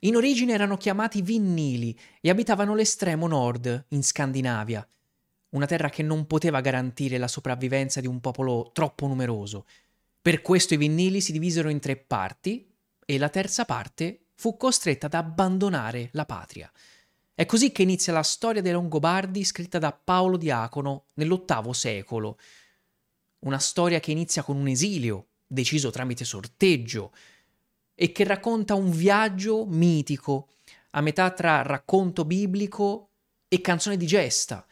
In origine erano chiamati Vinnili e abitavano l'estremo nord, in Scandinavia, una terra che non poteva garantire la sopravvivenza di un popolo troppo numeroso. Per questo i Vinnili si divisero in tre parti e la terza parte fu costretta ad abbandonare la patria. È così che inizia la storia dei Longobardi scritta da Paolo Diacono nell'VIII secolo. Una storia che inizia con un esilio, deciso tramite sorteggio, e che racconta un viaggio mitico, a metà tra racconto biblico e canzone di gesta,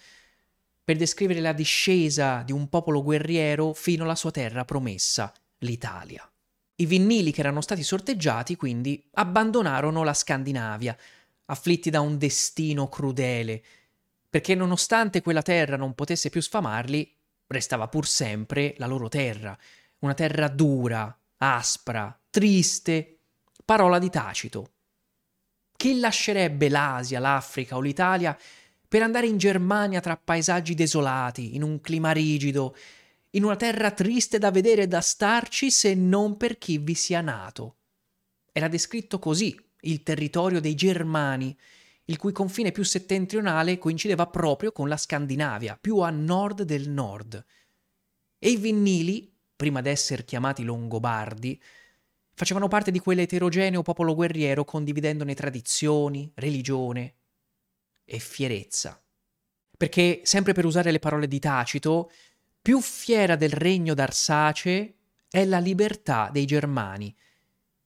per descrivere la discesa di un popolo guerriero fino alla sua terra promessa, l'Italia. I Vinnili che erano stati sorteggiati quindi abbandonarono la Scandinavia, afflitti da un destino crudele, perché nonostante quella terra non potesse più sfamarli, restava pur sempre la loro terra, una terra dura, aspra, triste Parola di Tacito. Chi lascerebbe l'Asia, l'Africa o l'Italia per andare in Germania tra paesaggi desolati, in un clima rigido, in una terra triste da vedere e da starci se non per chi vi sia nato? Era descritto così il territorio dei Germani, il cui confine più settentrionale coincideva proprio con la Scandinavia, più a nord del nord. E i Vinnili, prima d'essere chiamati Longobardi, facevano parte di quell'eterogeneo popolo guerriero condividendone tradizioni, religione e fierezza. Perché, sempre per usare le parole di Tacito, più fiera del regno d'Arsace è la libertà dei Germani.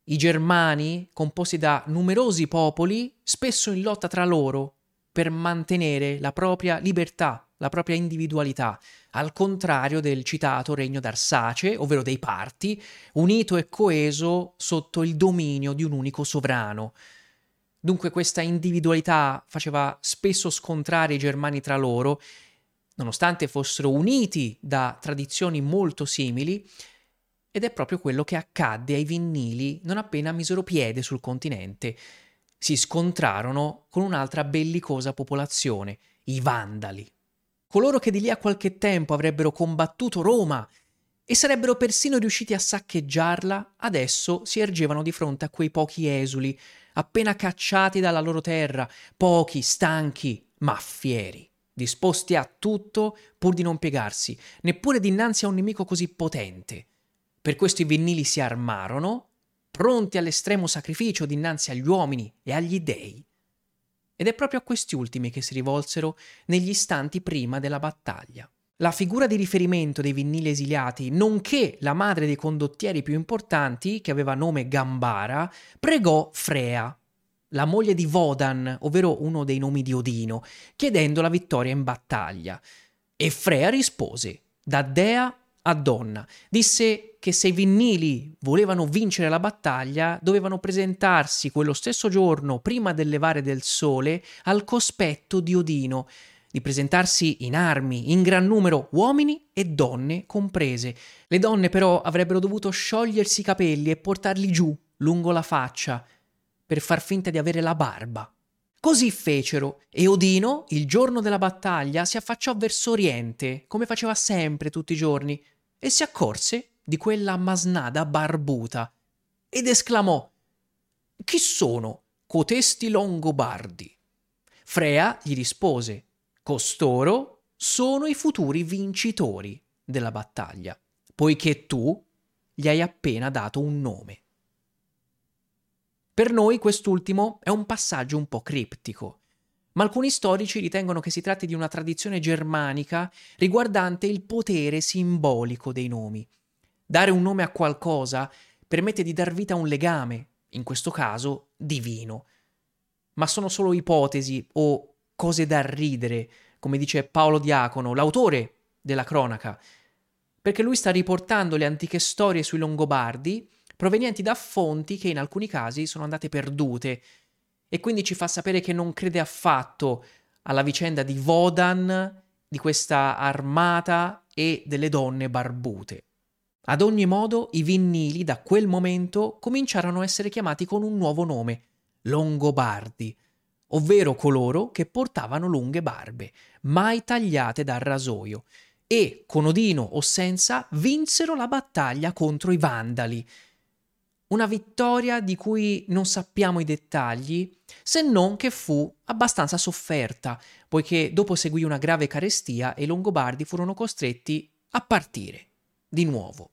I Germani, composti da numerosi popoli, spesso in lotta tra loro per mantenere la propria libertà, la propria individualità, al contrario del citato regno d'Arsace, ovvero dei parti, unito e coeso sotto il dominio di un unico sovrano. Dunque questa individualità faceva spesso scontrare i germani tra loro, nonostante fossero uniti da tradizioni molto simili, ed è proprio quello che accadde ai Vinnili non appena misero piede sul continente. Si scontrarono con un'altra bellicosa popolazione, i Vandali coloro che di lì a qualche tempo avrebbero combattuto Roma e sarebbero persino riusciti a saccheggiarla, adesso si ergevano di fronte a quei pochi esuli, appena cacciati dalla loro terra, pochi, stanchi, ma fieri, disposti a tutto pur di non piegarsi, neppure dinanzi a un nemico così potente. Per questo i Vinnili si armarono, pronti all'estremo sacrificio dinanzi agli uomini e agli dei ed è proprio a questi ultimi che si rivolsero negli istanti prima della battaglia. La figura di riferimento dei vinnili esiliati, nonché la madre dei condottieri più importanti, che aveva nome Gambara, pregò Frea, la moglie di Vodan, ovvero uno dei nomi di Odino, chiedendo la vittoria in battaglia. E Frea rispose: Da dea a donna. Disse che se i Vinnili volevano vincere la battaglia, dovevano presentarsi quello stesso giorno, prima del levare del sole, al cospetto di Odino, di presentarsi in armi, in gran numero, uomini e donne comprese. Le donne però avrebbero dovuto sciogliersi i capelli e portarli giù, lungo la faccia, per far finta di avere la barba. Così fecero, e Odino, il giorno della battaglia, si affacciò verso oriente, come faceva sempre tutti i giorni, e si accorse di quella masnada barbuta ed esclamò Chi sono cotesti Longobardi? Frea gli rispose Costoro sono i futuri vincitori della battaglia, poiché tu gli hai appena dato un nome. Per noi quest'ultimo è un passaggio un po' criptico, ma alcuni storici ritengono che si tratti di una tradizione germanica riguardante il potere simbolico dei nomi. Dare un nome a qualcosa permette di dar vita a un legame, in questo caso divino. Ma sono solo ipotesi o cose da ridere, come dice Paolo Diacono, l'autore della cronaca, perché lui sta riportando le antiche storie sui Longobardi provenienti da fonti che in alcuni casi sono andate perdute e quindi ci fa sapere che non crede affatto alla vicenda di Vodan, di questa armata e delle donne barbute. Ad ogni modo, i Vinnili da quel momento cominciarono a essere chiamati con un nuovo nome, Longobardi, ovvero coloro che portavano lunghe barbe, mai tagliate dal rasoio, e, con Odino o senza, vinsero la battaglia contro i Vandali. Una vittoria di cui non sappiamo i dettagli, se non che fu abbastanza sofferta, poiché dopo seguì una grave carestia e i Longobardi furono costretti a partire di nuovo.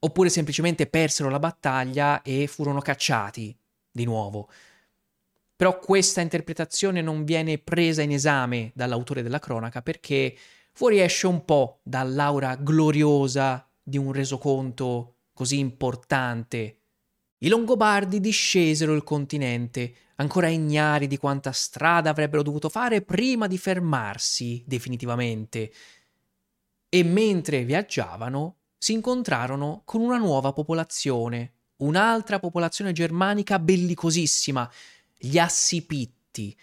Oppure semplicemente persero la battaglia e furono cacciati di nuovo. Però questa interpretazione non viene presa in esame dall'autore della cronaca perché fuoriesce un po' dall'aura gloriosa di un resoconto così importante. I Longobardi discesero il continente, ancora ignari di quanta strada avrebbero dovuto fare prima di fermarsi definitivamente. E mentre viaggiavano, si incontrarono con una nuova popolazione, un'altra popolazione germanica bellicosissima, gli Assipitti,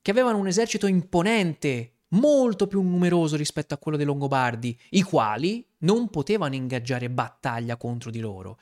che avevano un esercito imponente, molto più numeroso rispetto a quello dei Longobardi, i quali non potevano ingaggiare battaglia contro di loro.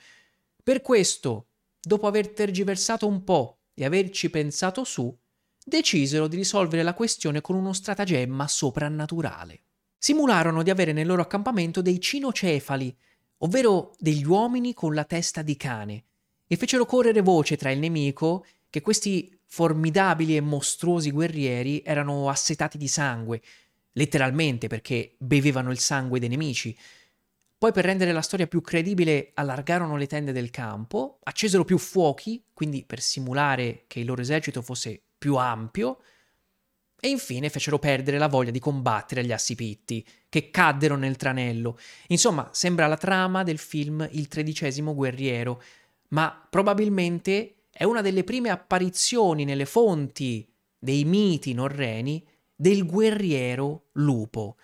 Per questo, dopo aver tergiversato un po' e averci pensato su, decisero di risolvere la questione con uno stratagemma soprannaturale simularono di avere nel loro accampamento dei cinocefali, ovvero degli uomini con la testa di cane, e fecero correre voce tra il nemico che questi formidabili e mostruosi guerrieri erano assetati di sangue, letteralmente perché bevevano il sangue dei nemici. Poi per rendere la storia più credibile allargarono le tende del campo, accesero più fuochi, quindi per simulare che il loro esercito fosse più ampio, e infine fecero perdere la voglia di combattere agli Assipitti, che caddero nel tranello. Insomma, sembra la trama del film Il tredicesimo guerriero, ma probabilmente è una delle prime apparizioni nelle fonti dei miti norreni del guerriero lupo.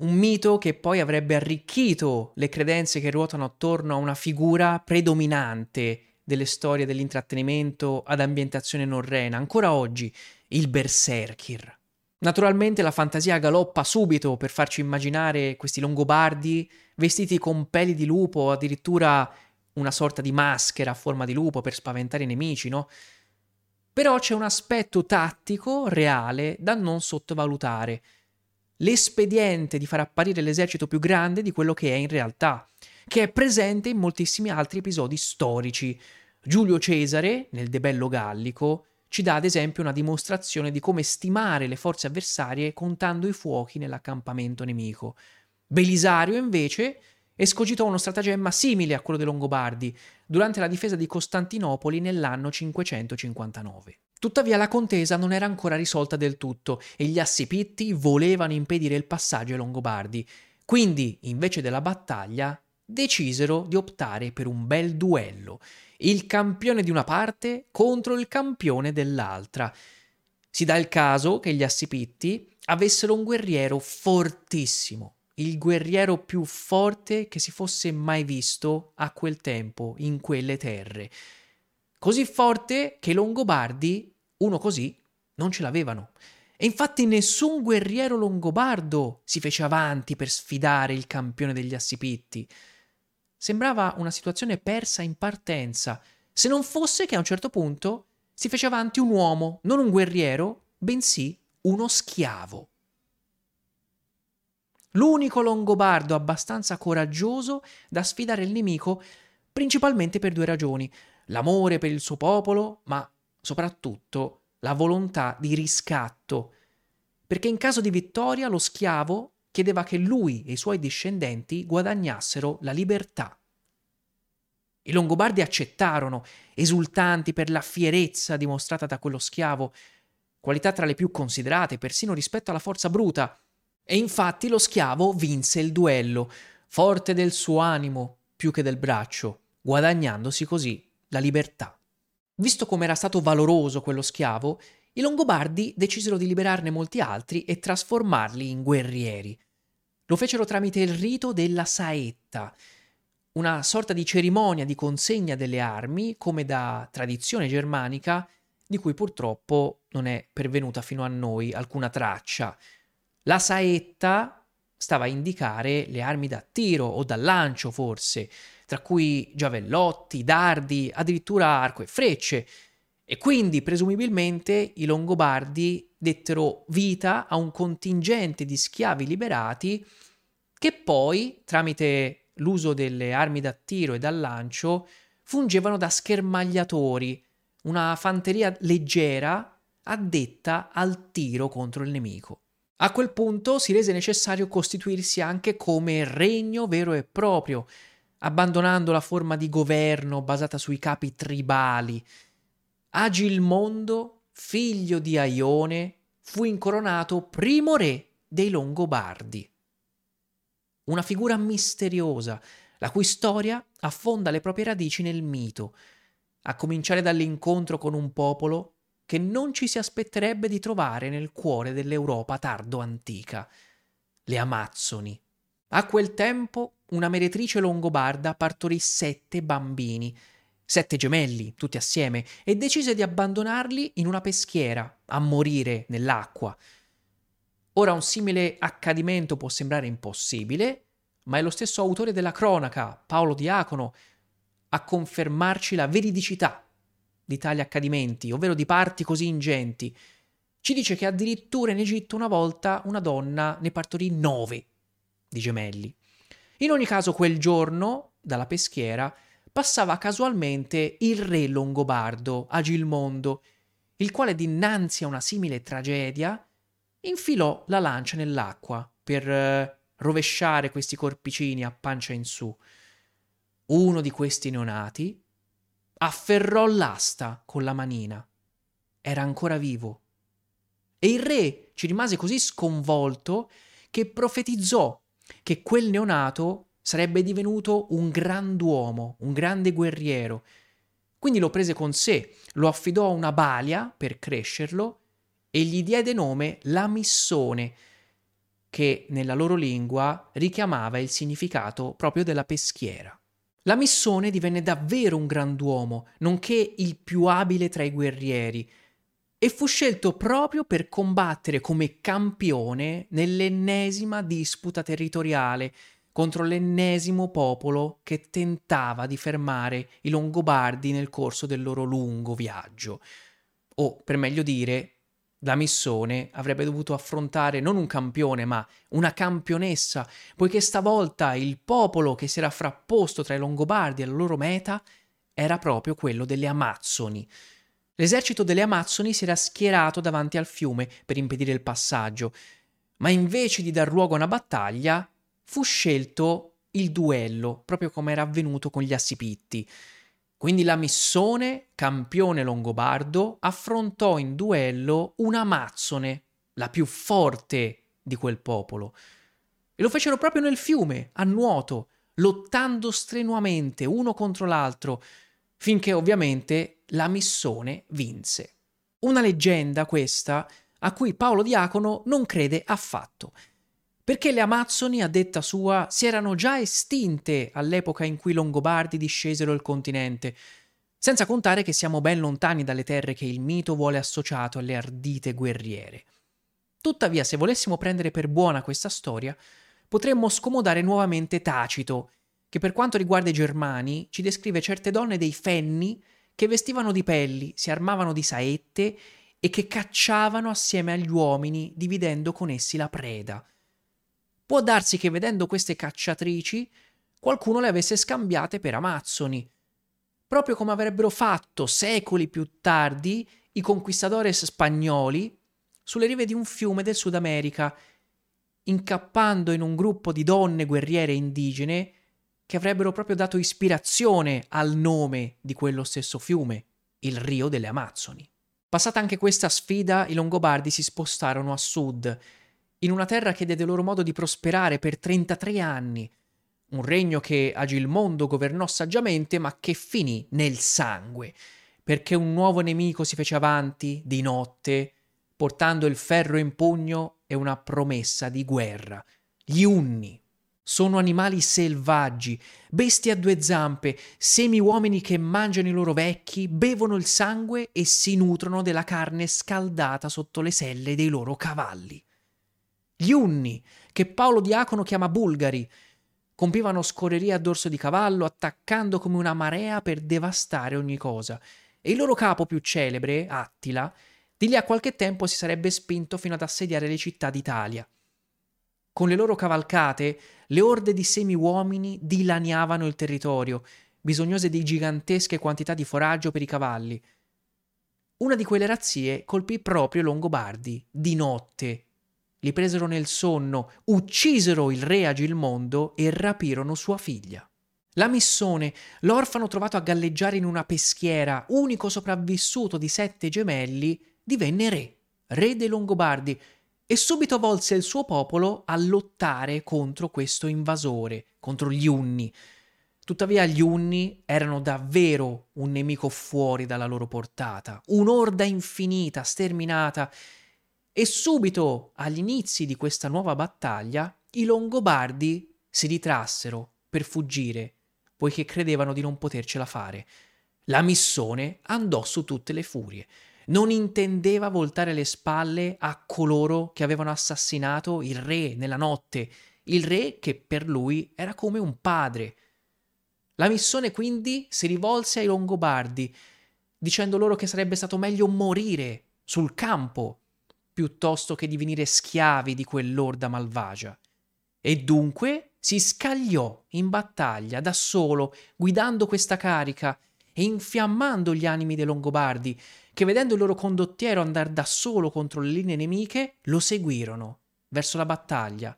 Un mito che poi avrebbe arricchito le credenze che ruotano attorno a una figura predominante delle storie dell'intrattenimento ad ambientazione norrena, ancora oggi, il berserkir. Naturalmente la fantasia galoppa subito per farci immaginare questi longobardi vestiti con peli di lupo addirittura una sorta di maschera a forma di lupo per spaventare i nemici, no? Però c'è un aspetto tattico reale da non sottovalutare. L'espediente di far apparire l'esercito più grande di quello che è in realtà, che è presente in moltissimi altri episodi storici. Giulio Cesare, nel De Bello Gallico, ci dà ad esempio una dimostrazione di come stimare le forze avversarie contando i fuochi nell'accampamento nemico. Belisario, invece, escogitò uno stratagemma simile a quello dei Longobardi durante la difesa di Costantinopoli nell'anno 559. Tuttavia la contesa non era ancora risolta del tutto e gli Assipitti volevano impedire il passaggio ai Longobardi. Quindi, invece della battaglia, decisero di optare per un bel duello il campione di una parte contro il campione dell'altra. Si dà il caso che gli Assipitti avessero un guerriero fortissimo, il guerriero più forte che si fosse mai visto a quel tempo, in quelle terre. Così forte che i Longobardi, uno così, non ce l'avevano. E infatti nessun guerriero longobardo si fece avanti per sfidare il campione degli Assipitti. Sembrava una situazione persa in partenza, se non fosse che a un certo punto si fece avanti un uomo, non un guerriero, bensì uno schiavo. L'unico longobardo abbastanza coraggioso da sfidare il nemico, principalmente per due ragioni: l'amore per il suo popolo, ma soprattutto la volontà di riscatto. Perché in caso di vittoria lo schiavo chiedeva che lui e i suoi discendenti guadagnassero la libertà. I Longobardi accettarono, esultanti per la fierezza dimostrata da quello schiavo, qualità tra le più considerate persino rispetto alla forza bruta. E infatti lo schiavo vinse il duello, forte del suo animo più che del braccio, guadagnandosi così la libertà. Visto come era stato valoroso quello schiavo, i Longobardi decisero di liberarne molti altri e trasformarli in guerrieri. Lo fecero tramite il rito della saetta, una sorta di cerimonia di consegna delle armi, come da tradizione germanica, di cui purtroppo non è pervenuta fino a noi alcuna traccia. La saetta stava a indicare le armi da tiro o da lancio forse, tra cui giavellotti, dardi, addirittura arco e frecce, e quindi presumibilmente i Longobardi dettero vita a un contingente di schiavi liberati che poi, tramite l'uso delle armi da tiro e da lancio, fungevano da schermagliatori, una fanteria leggera addetta al tiro contro il nemico. A quel punto si rese necessario costituirsi anche come regno vero e proprio, abbandonando la forma di governo basata sui capi tribali. Agilmondo, figlio di Aione, fu incoronato primo re dei Longobardi. Una figura misteriosa, la cui storia affonda le proprie radici nel mito, a cominciare dall'incontro con un popolo che non ci si aspetterebbe di trovare nel cuore dell'Europa tardo antica, le Amazzoni. A quel tempo una meretrice longobarda partorì sette bambini, sette gemelli, tutti assieme, e decise di abbandonarli in una peschiera, a morire nell'acqua. Ora un simile accadimento può sembrare impossibile, ma è lo stesso autore della cronaca, Paolo Diacono, a confermarci la veridicità di tali accadimenti, ovvero di parti così ingenti. Ci dice che addirittura in Egitto una volta una donna ne partorì nove di gemelli. In ogni caso, quel giorno, dalla peschiera, passava casualmente il re longobardo, Agilmondo, il quale dinanzi a una simile tragedia infilò la lancia nell'acqua per eh, rovesciare questi corpicini a pancia in su. Uno di questi neonati afferrò l'asta con la manina. Era ancora vivo. E il re ci rimase così sconvolto che profetizzò che quel neonato sarebbe divenuto un grand'uomo, un grande guerriero. Quindi lo prese con sé, lo affidò a una balia per crescerlo e gli diede nome Lamissone, che nella loro lingua richiamava il significato proprio della peschiera. Lamissone divenne davvero un grand'uomo, nonché il più abile tra i guerrieri, e fu scelto proprio per combattere come campione nell'ennesima disputa territoriale contro l'ennesimo popolo che tentava di fermare i Longobardi nel corso del loro lungo viaggio. O, per meglio dire, la Missone avrebbe dovuto affrontare non un campione, ma una campionessa, poiché stavolta il popolo che si era frapposto tra i Longobardi e la loro meta era proprio quello delle Amazzoni. L'esercito delle Amazzoni si era schierato davanti al fiume per impedire il passaggio, ma invece di dar luogo a una battaglia, fu scelto il duello, proprio come era avvenuto con gli Assipitti. Quindi la Missone, campione longobardo, affrontò in duello una Mazzone, la più forte di quel popolo. E lo fecero proprio nel fiume, a nuoto, lottando strenuamente uno contro l'altro, finché ovviamente la Missone vinse. Una leggenda questa a cui Paolo Diacono non crede affatto perché le Amazzoni, a detta sua, si erano già estinte all'epoca in cui i Longobardi discesero il continente, senza contare che siamo ben lontani dalle terre che il mito vuole associato alle ardite guerriere. Tuttavia, se volessimo prendere per buona questa storia, potremmo scomodare nuovamente Tacito, che per quanto riguarda i germani ci descrive certe donne dei fenni che vestivano di pelli, si armavano di saette e che cacciavano assieme agli uomini, dividendo con essi la preda. Può darsi che vedendo queste cacciatrici qualcuno le avesse scambiate per amazzoni, proprio come avrebbero fatto secoli più tardi i conquistadores spagnoli sulle rive di un fiume del Sud America, incappando in un gruppo di donne guerriere indigene che avrebbero proprio dato ispirazione al nome di quello stesso fiume, il Rio delle Amazzoni. Passata anche questa sfida, i Longobardi si spostarono a sud in una terra che diede loro modo di prosperare per 33 anni, un regno che Agilmondo governò saggiamente ma che finì nel sangue, perché un nuovo nemico si fece avanti di notte, portando il ferro in pugno e una promessa di guerra, gli Unni. sono animali selvaggi, bestie a due zampe, semi-uomini che mangiano i loro vecchi, bevono il sangue e si nutrono della carne scaldata sotto le selle dei loro cavalli. Gli unni, che Paolo Diacono chiama bulgari, compivano scorrerie a dorso di cavallo, attaccando come una marea per devastare ogni cosa, e il loro capo più celebre, Attila, di lì a qualche tempo si sarebbe spinto fino ad assediare le città d'Italia. Con le loro cavalcate, le orde di semi-uomini dilaniavano il territorio, bisognose di gigantesche quantità di foraggio per i cavalli. Una di quelle razzie colpì proprio i Longobardi, di notte. Li presero nel sonno, uccisero il re Agilmondo e rapirono sua figlia. La Missone, l'orfano trovato a galleggiare in una peschiera, unico sopravvissuto di sette gemelli, divenne re, re dei Longobardi, e subito volse il suo popolo a lottare contro questo invasore, contro gli Unni. Tuttavia gli Unni erano davvero un nemico fuori dalla loro portata, un'orda infinita, sterminata, e subito agli inizi di questa nuova battaglia i Longobardi si ritrassero per fuggire, poiché credevano di non potercela fare. La Missone andò su tutte le furie non intendeva voltare le spalle a coloro che avevano assassinato il re nella notte, il re che per lui era come un padre. La missione quindi si rivolse ai Longobardi, dicendo loro che sarebbe stato meglio morire sul campo piuttosto che divenire schiavi di quell'orda malvagia. E dunque si scagliò in battaglia da solo, guidando questa carica e infiammando gli animi dei Longobardi, che vedendo il loro condottiero andare da solo contro le linee nemiche, lo seguirono verso la battaglia,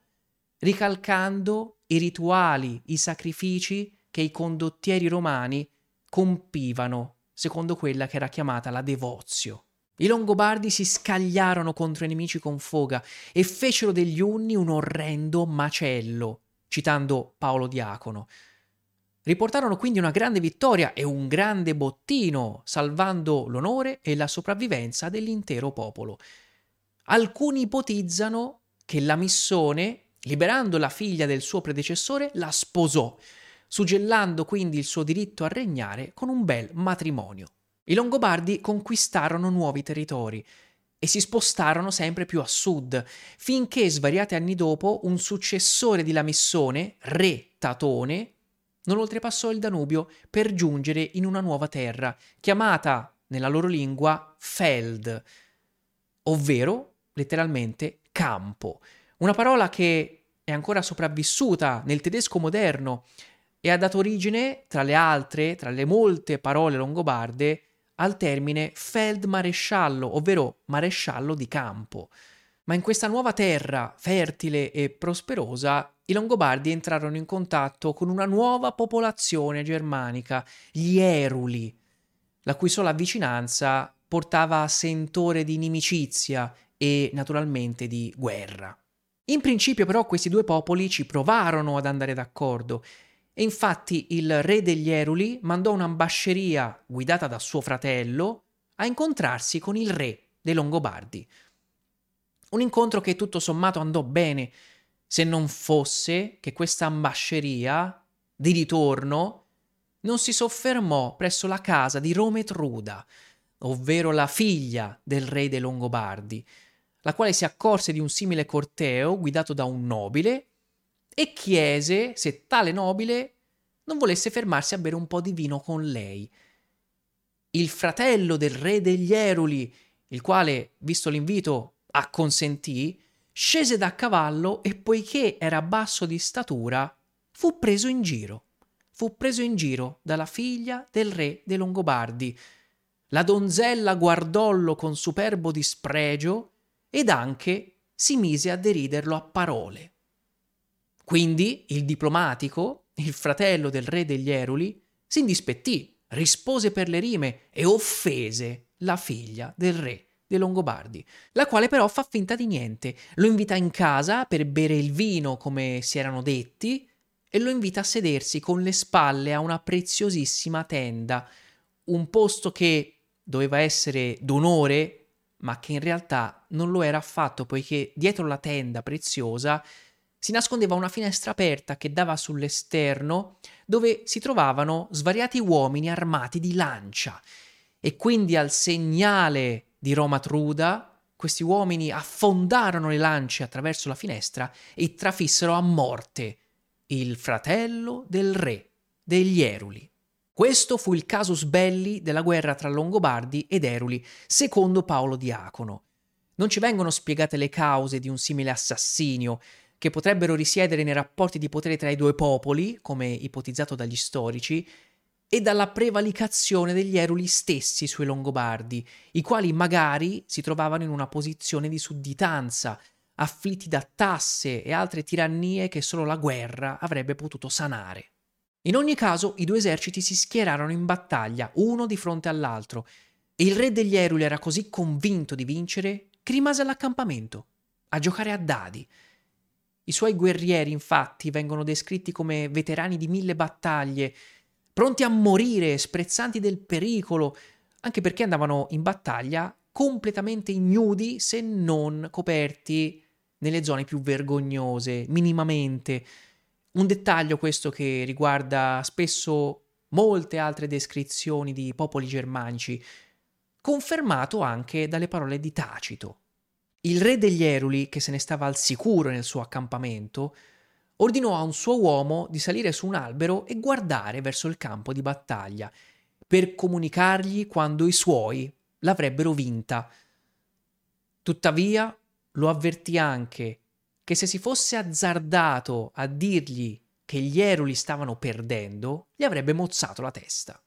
ricalcando i rituali, i sacrifici che i condottieri romani compivano secondo quella che era chiamata la devozio. I Longobardi si scagliarono contro i nemici con foga e fecero degli Unni un orrendo macello, citando Paolo Diacono. Riportarono quindi una grande vittoria e un grande bottino, salvando l'onore e la sopravvivenza dell'intero popolo. Alcuni ipotizzano che la Missone, liberando la figlia del suo predecessore, la sposò, suggellando quindi il suo diritto a regnare con un bel matrimonio. I Longobardi conquistarono nuovi territori e si spostarono sempre più a sud, finché svariati anni dopo un successore di Lamissone, re Tatone, non oltrepassò il Danubio per giungere in una nuova terra, chiamata nella loro lingua Feld, ovvero letteralmente campo, una parola che è ancora sopravvissuta nel tedesco moderno e ha dato origine, tra le altre, tra le molte parole longobarde, al termine Feldmaresciallo, ovvero maresciallo di campo. Ma in questa nuova terra, fertile e prosperosa, i Longobardi entrarono in contatto con una nuova popolazione germanica, gli Eruli, la cui sola vicinanza portava sentore di inimicizia e naturalmente di guerra. In principio però questi due popoli ci provarono ad andare d'accordo e infatti il re degli Eruli mandò un'ambasceria guidata da suo fratello a incontrarsi con il re dei Longobardi. Un incontro che tutto sommato andò bene, se non fosse che questa ambasceria, di ritorno, non si soffermò presso la casa di Rometruda, ovvero la figlia del re dei Longobardi, la quale si accorse di un simile corteo guidato da un nobile e chiese se tale nobile non volesse fermarsi a bere un po' di vino con lei. Il fratello del re degli Eruli, il quale, visto l'invito, acconsentì, scese da cavallo e poiché era basso di statura, fu preso in giro. Fu preso in giro dalla figlia del re dei Longobardi. La donzella guardollo con superbo dispregio ed anche si mise a deriderlo a parole. Quindi il diplomatico, il fratello del re degli Eruli, si indispettì, rispose per le rime e offese la figlia del re dei Longobardi, la quale però fa finta di niente, lo invita in casa per bere il vino come si erano detti e lo invita a sedersi con le spalle a una preziosissima tenda, un posto che doveva essere d'onore, ma che in realtà non lo era affatto, poiché dietro la tenda preziosa si nascondeva una finestra aperta che dava sull'esterno dove si trovavano svariati uomini armati di lancia e quindi al segnale di Roma Truda questi uomini affondarono le lance attraverso la finestra e trafissero a morte il fratello del re degli Eruli. Questo fu il casus belli della guerra tra Longobardi ed Eruli, secondo Paolo Diacono. Non ci vengono spiegate le cause di un simile assassinio, che potrebbero risiedere nei rapporti di potere tra i due popoli, come ipotizzato dagli storici, e dalla prevalicazione degli Eruli stessi sui Longobardi, i quali magari si trovavano in una posizione di sudditanza, afflitti da tasse e altre tirannie che solo la guerra avrebbe potuto sanare. In ogni caso, i due eserciti si schierarono in battaglia, uno di fronte all'altro, e il re degli Eruli era così convinto di vincere che rimase all'accampamento, a giocare a dadi, i suoi guerrieri, infatti, vengono descritti come veterani di mille battaglie, pronti a morire, sprezzanti del pericolo, anche perché andavano in battaglia completamente ignudi se non coperti nelle zone più vergognose, minimamente. Un dettaglio questo che riguarda spesso molte altre descrizioni di popoli germanici, confermato anche dalle parole di Tacito. Il re degli Eruli, che se ne stava al sicuro nel suo accampamento, ordinò a un suo uomo di salire su un albero e guardare verso il campo di battaglia, per comunicargli quando i suoi l'avrebbero vinta. Tuttavia lo avvertì anche che se si fosse azzardato a dirgli che gli Eruli stavano perdendo, gli avrebbe mozzato la testa.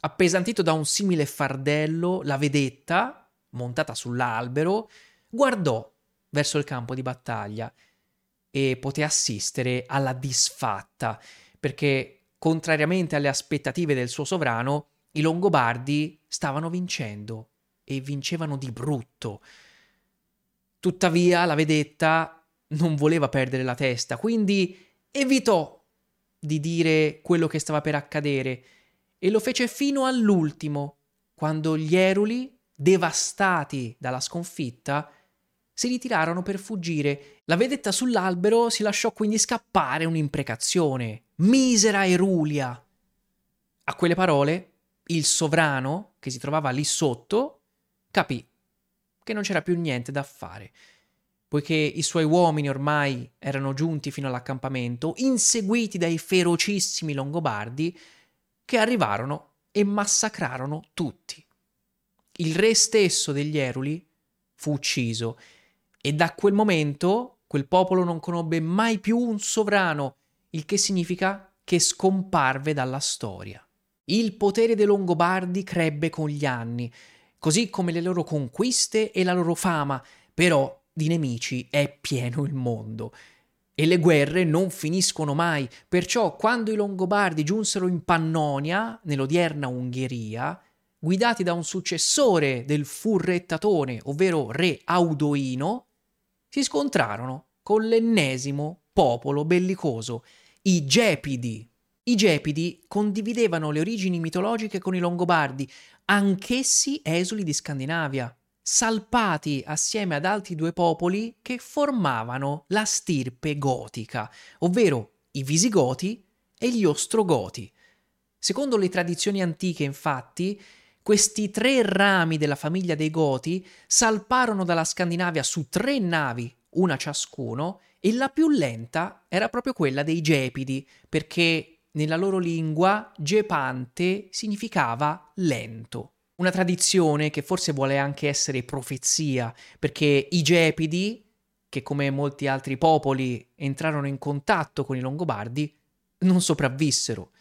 Appesantito da un simile fardello, la vedetta, montata sull'albero, guardò verso il campo di battaglia e poté assistere alla disfatta, perché, contrariamente alle aspettative del suo sovrano, i Longobardi stavano vincendo e vincevano di brutto. Tuttavia la vedetta non voleva perdere la testa, quindi evitò di dire quello che stava per accadere e lo fece fino all'ultimo, quando gli Eruli devastati dalla sconfitta, si ritirarono per fuggire. La vedetta sull'albero si lasciò quindi scappare un'imprecazione. Misera Erulia! A quelle parole, il sovrano, che si trovava lì sotto, capì che non c'era più niente da fare, poiché i suoi uomini ormai erano giunti fino all'accampamento, inseguiti dai ferocissimi Longobardi, che arrivarono e massacrarono tutti. Il re stesso degli Eruli fu ucciso e da quel momento quel popolo non conobbe mai più un sovrano, il che significa che scomparve dalla storia. Il potere dei Longobardi crebbe con gli anni, così come le loro conquiste e la loro fama, però di nemici è pieno il mondo. E le guerre non finiscono mai, perciò quando i Longobardi giunsero in Pannonia, nell'odierna Ungheria, guidati da un successore del furrettatone, ovvero re Audoino, si scontrarono con l'ennesimo popolo bellicoso, i Gepidi. I Gepidi condividevano le origini mitologiche con i Longobardi, anch'essi esuli di Scandinavia, salpati assieme ad altri due popoli che formavano la stirpe gotica, ovvero i Visigoti e gli Ostrogoti. Secondo le tradizioni antiche, infatti, questi tre rami della famiglia dei Goti salparono dalla Scandinavia su tre navi, una ciascuno, e la più lenta era proprio quella dei Gepidi, perché nella loro lingua gepante significava lento. Una tradizione che forse vuole anche essere profezia, perché i Gepidi, che come molti altri popoli entrarono in contatto con i Longobardi, non sopravvissero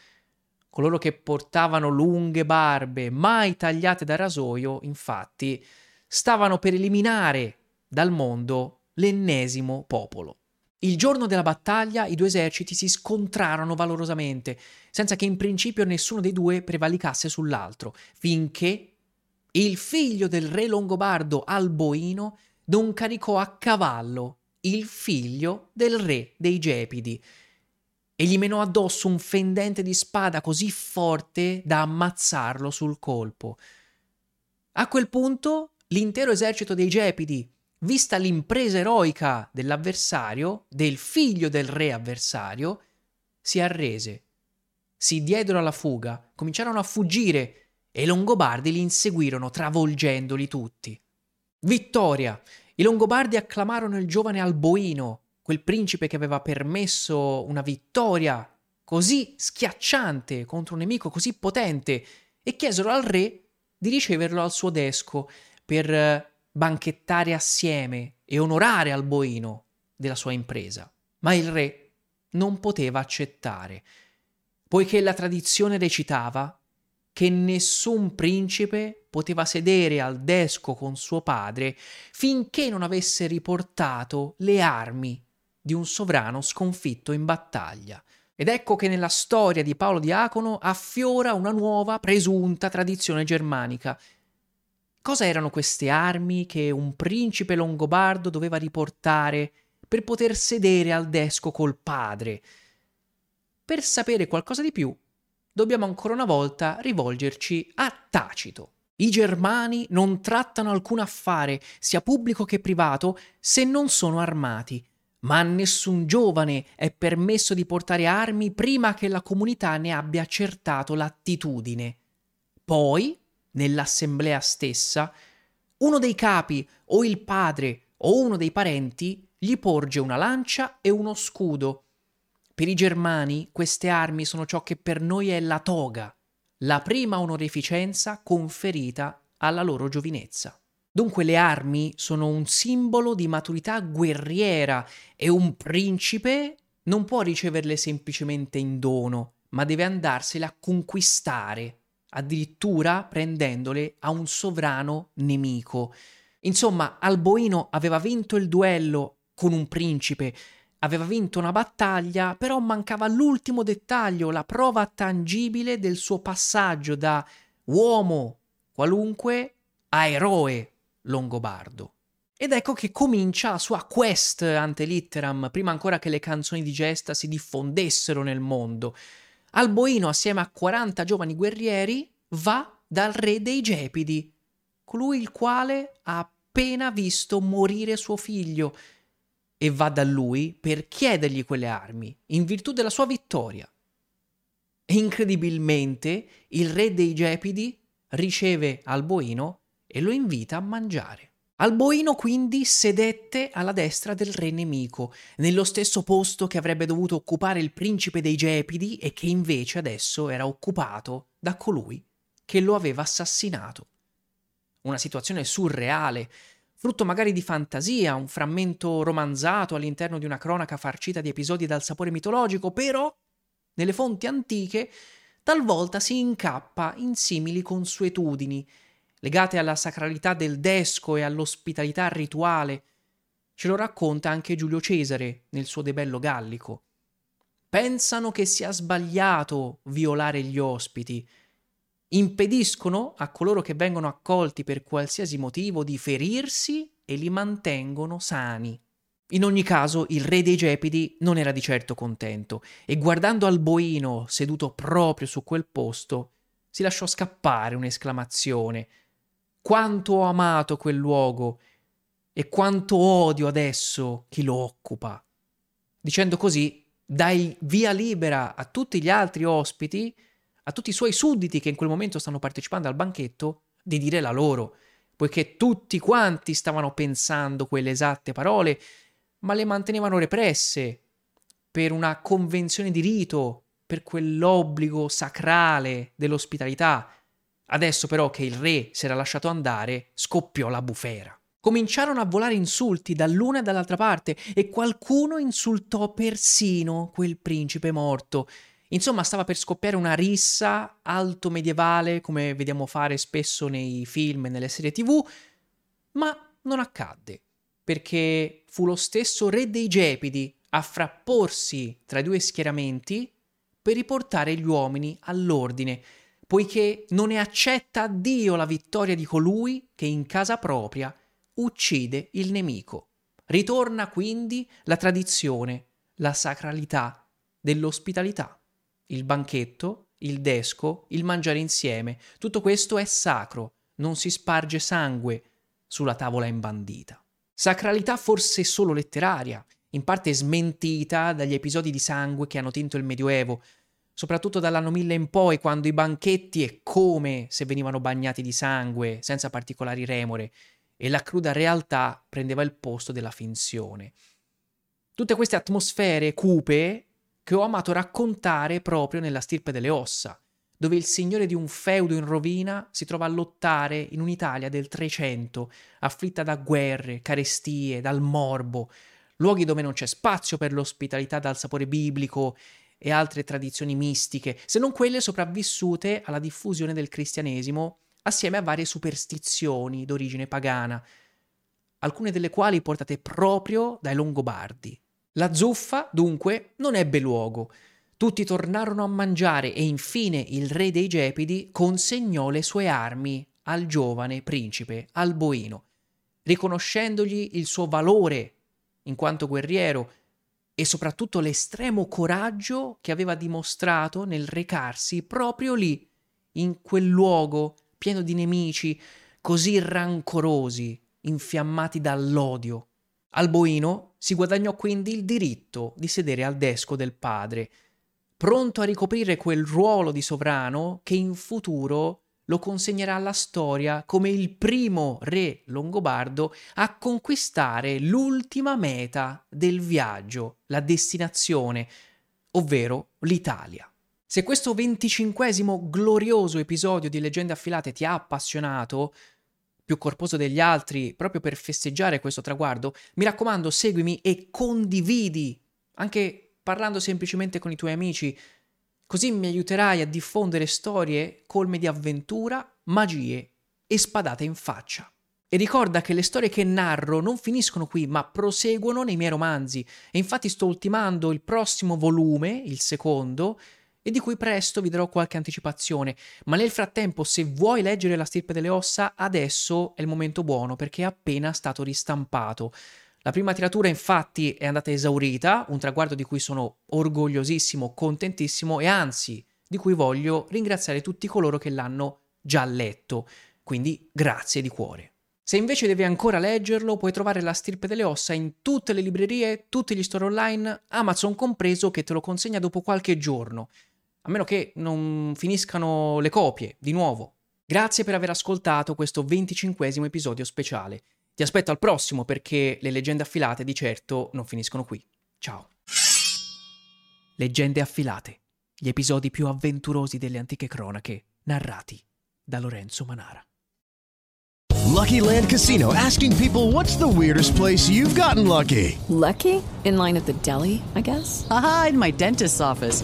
Coloro che portavano lunghe barbe, mai tagliate da rasoio, infatti, stavano per eliminare dal mondo l'ennesimo popolo. Il giorno della battaglia i due eserciti si scontrarono valorosamente, senza che in principio nessuno dei due prevalicasse sull'altro, finché il figlio del re longobardo Alboino non caricò a cavallo il figlio del re dei Gepidi, e gli menò addosso un fendente di spada così forte da ammazzarlo sul colpo. A quel punto l'intero esercito dei Gepidi, vista l'impresa eroica dell'avversario, del figlio del re avversario, si arrese. Si diedero alla fuga, cominciarono a fuggire e i Longobardi li inseguirono travolgendoli tutti. Vittoria! I Longobardi acclamarono il giovane Alboino, quel principe che aveva permesso una vittoria così schiacciante contro un nemico così potente, e chiesero al re di riceverlo al suo desco per banchettare assieme e onorare Alboino della sua impresa. Ma il re non poteva accettare, poiché la tradizione recitava che nessun principe poteva sedere al desco con suo padre finché non avesse riportato le armi di un sovrano sconfitto in battaglia. Ed ecco che nella storia di Paolo Diacono affiora una nuova presunta tradizione germanica. Cosa erano queste armi che un principe longobardo doveva riportare per poter sedere al desco col padre? Per sapere qualcosa di più, dobbiamo ancora una volta rivolgerci a Tacito. I germani non trattano alcun affare, sia pubblico che privato, se non sono armati ma a nessun giovane è permesso di portare armi prima che la comunità ne abbia accertato l'attitudine. Poi, nell'assemblea stessa, uno dei capi o il padre o uno dei parenti gli porge una lancia e uno scudo. Per i germani queste armi sono ciò che per noi è la toga, la prima onorificenza conferita alla loro giovinezza. Dunque le armi sono un simbolo di maturità guerriera e un principe non può riceverle semplicemente in dono, ma deve andarsele a conquistare, addirittura prendendole a un sovrano nemico. Insomma, Alboino aveva vinto il duello con un principe, aveva vinto una battaglia, però mancava l'ultimo dettaglio, la prova tangibile del suo passaggio da uomo qualunque a eroe longobardo. Ed ecco che comincia la sua quest ante litteram, prima ancora che le canzoni di gesta si diffondessero nel mondo. Alboino, assieme a 40 giovani guerrieri, va dal re dei Gepidi, colui il quale ha appena visto morire suo figlio, e va da lui per chiedergli quelle armi, in virtù della sua vittoria. Incredibilmente il re dei Gepidi riceve Alboino e lo invita a mangiare. Alboino quindi sedette alla destra del re nemico, nello stesso posto che avrebbe dovuto occupare il principe dei Gepidi e che invece adesso era occupato da colui che lo aveva assassinato. Una situazione surreale, frutto magari di fantasia, un frammento romanzato all'interno di una cronaca farcita di episodi dal sapore mitologico, però nelle fonti antiche talvolta si incappa in simili consuetudini legate alla sacralità del desco e all'ospitalità rituale. Ce lo racconta anche Giulio Cesare nel suo Debello Gallico. Pensano che sia sbagliato violare gli ospiti, impediscono a coloro che vengono accolti per qualsiasi motivo di ferirsi e li mantengono sani. In ogni caso, il re dei Gepidi non era di certo contento e guardando Alboino seduto proprio su quel posto, si lasciò scappare un'esclamazione quanto ho amato quel luogo e quanto odio adesso chi lo occupa. Dicendo così, dai via libera a tutti gli altri ospiti, a tutti i suoi sudditi che in quel momento stanno partecipando al banchetto, di dire la loro, poiché tutti quanti stavano pensando quelle esatte parole, ma le mantenevano represse per una convenzione di rito, per quell'obbligo sacrale dell'ospitalità Adesso però che il re si era lasciato andare, scoppiò la bufera. Cominciarono a volare insulti dall'una e dall'altra parte e qualcuno insultò persino quel principe morto. Insomma, stava per scoppiare una rissa alto medievale, come vediamo fare spesso nei film e nelle serie tv, ma non accadde, perché fu lo stesso re dei Gepidi a frapporsi tra i due schieramenti per riportare gli uomini all'ordine poiché non ne accetta Dio la vittoria di colui che in casa propria uccide il nemico. Ritorna quindi la tradizione, la sacralità dell'ospitalità. Il banchetto, il desco, il mangiare insieme, tutto questo è sacro, non si sparge sangue sulla tavola imbandita. Sacralità forse solo letteraria, in parte smentita dagli episodi di sangue che hanno tinto il Medioevo, soprattutto dall'anno 1000 in poi, quando i banchetti e come se venivano bagnati di sangue, senza particolari remore, e la cruda realtà prendeva il posto della finzione. Tutte queste atmosfere cupe che ho amato raccontare proprio nella stirpe delle ossa, dove il signore di un feudo in rovina si trova a lottare in un'Italia del Trecento, afflitta da guerre, carestie, dal morbo, luoghi dove non c'è spazio per l'ospitalità dal sapore biblico e altre tradizioni mistiche, se non quelle sopravvissute alla diffusione del cristianesimo assieme a varie superstizioni d'origine pagana, alcune delle quali portate proprio dai Longobardi. La zuffa, dunque, non ebbe luogo. Tutti tornarono a mangiare e infine il re dei Gepidi consegnò le sue armi al giovane principe Alboino, riconoscendogli il suo valore in quanto guerriero e soprattutto l'estremo coraggio che aveva dimostrato nel recarsi proprio lì, in quel luogo pieno di nemici così rancorosi, infiammati dall'odio. Alboino si guadagnò quindi il diritto di sedere al desco del padre, pronto a ricoprire quel ruolo di sovrano che in futuro lo consegnerà alla storia come il primo re longobardo a conquistare l'ultima meta del viaggio, la destinazione, ovvero l'Italia. Se questo venticinquesimo glorioso episodio di Leggende affilate ti ha appassionato, più corposo degli altri, proprio per festeggiare questo traguardo, mi raccomando, seguimi e condividi, anche parlando semplicemente con i tuoi amici, Così mi aiuterai a diffondere storie colme di avventura, magie e spadate in faccia. E ricorda che le storie che narro non finiscono qui, ma proseguono nei miei romanzi. E infatti sto ultimando il prossimo volume, il secondo, e di cui presto vi darò qualche anticipazione. Ma nel frattempo, se vuoi leggere La stirpe delle ossa, adesso è il momento buono perché è appena stato ristampato. La prima tiratura infatti è andata esaurita, un traguardo di cui sono orgogliosissimo, contentissimo e anzi di cui voglio ringraziare tutti coloro che l'hanno già letto. Quindi grazie di cuore. Se invece devi ancora leggerlo, puoi trovare La stirpe delle ossa in tutte le librerie, tutti gli store online, Amazon compreso, che te lo consegna dopo qualche giorno. A meno che non finiscano le copie, di nuovo. Grazie per aver ascoltato questo 25 episodio speciale. Ti aspetto al prossimo perché le leggende affilate di certo non finiscono qui. Ciao. Leggende affilate, gli episodi più avventurosi delle antiche cronache, narrati da Lorenzo Manara. Lucky Land Casino asking people what's the weirdest place you've gotten lucky? Lucky? In line at the deli, I guess? Aha, in my dentist's office.